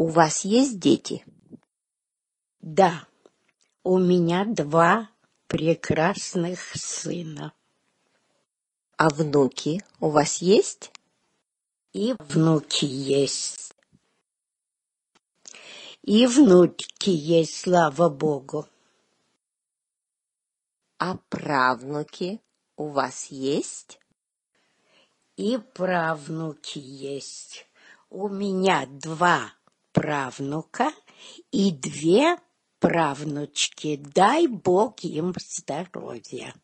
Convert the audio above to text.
У вас есть дети? Да, у меня два прекрасных сына. А внуки у вас есть? И внуки есть. И внуки есть, слава богу. А правнуки у вас есть? И правнуки есть. У меня два правнука и две правнучки. Дай Бог им здоровья.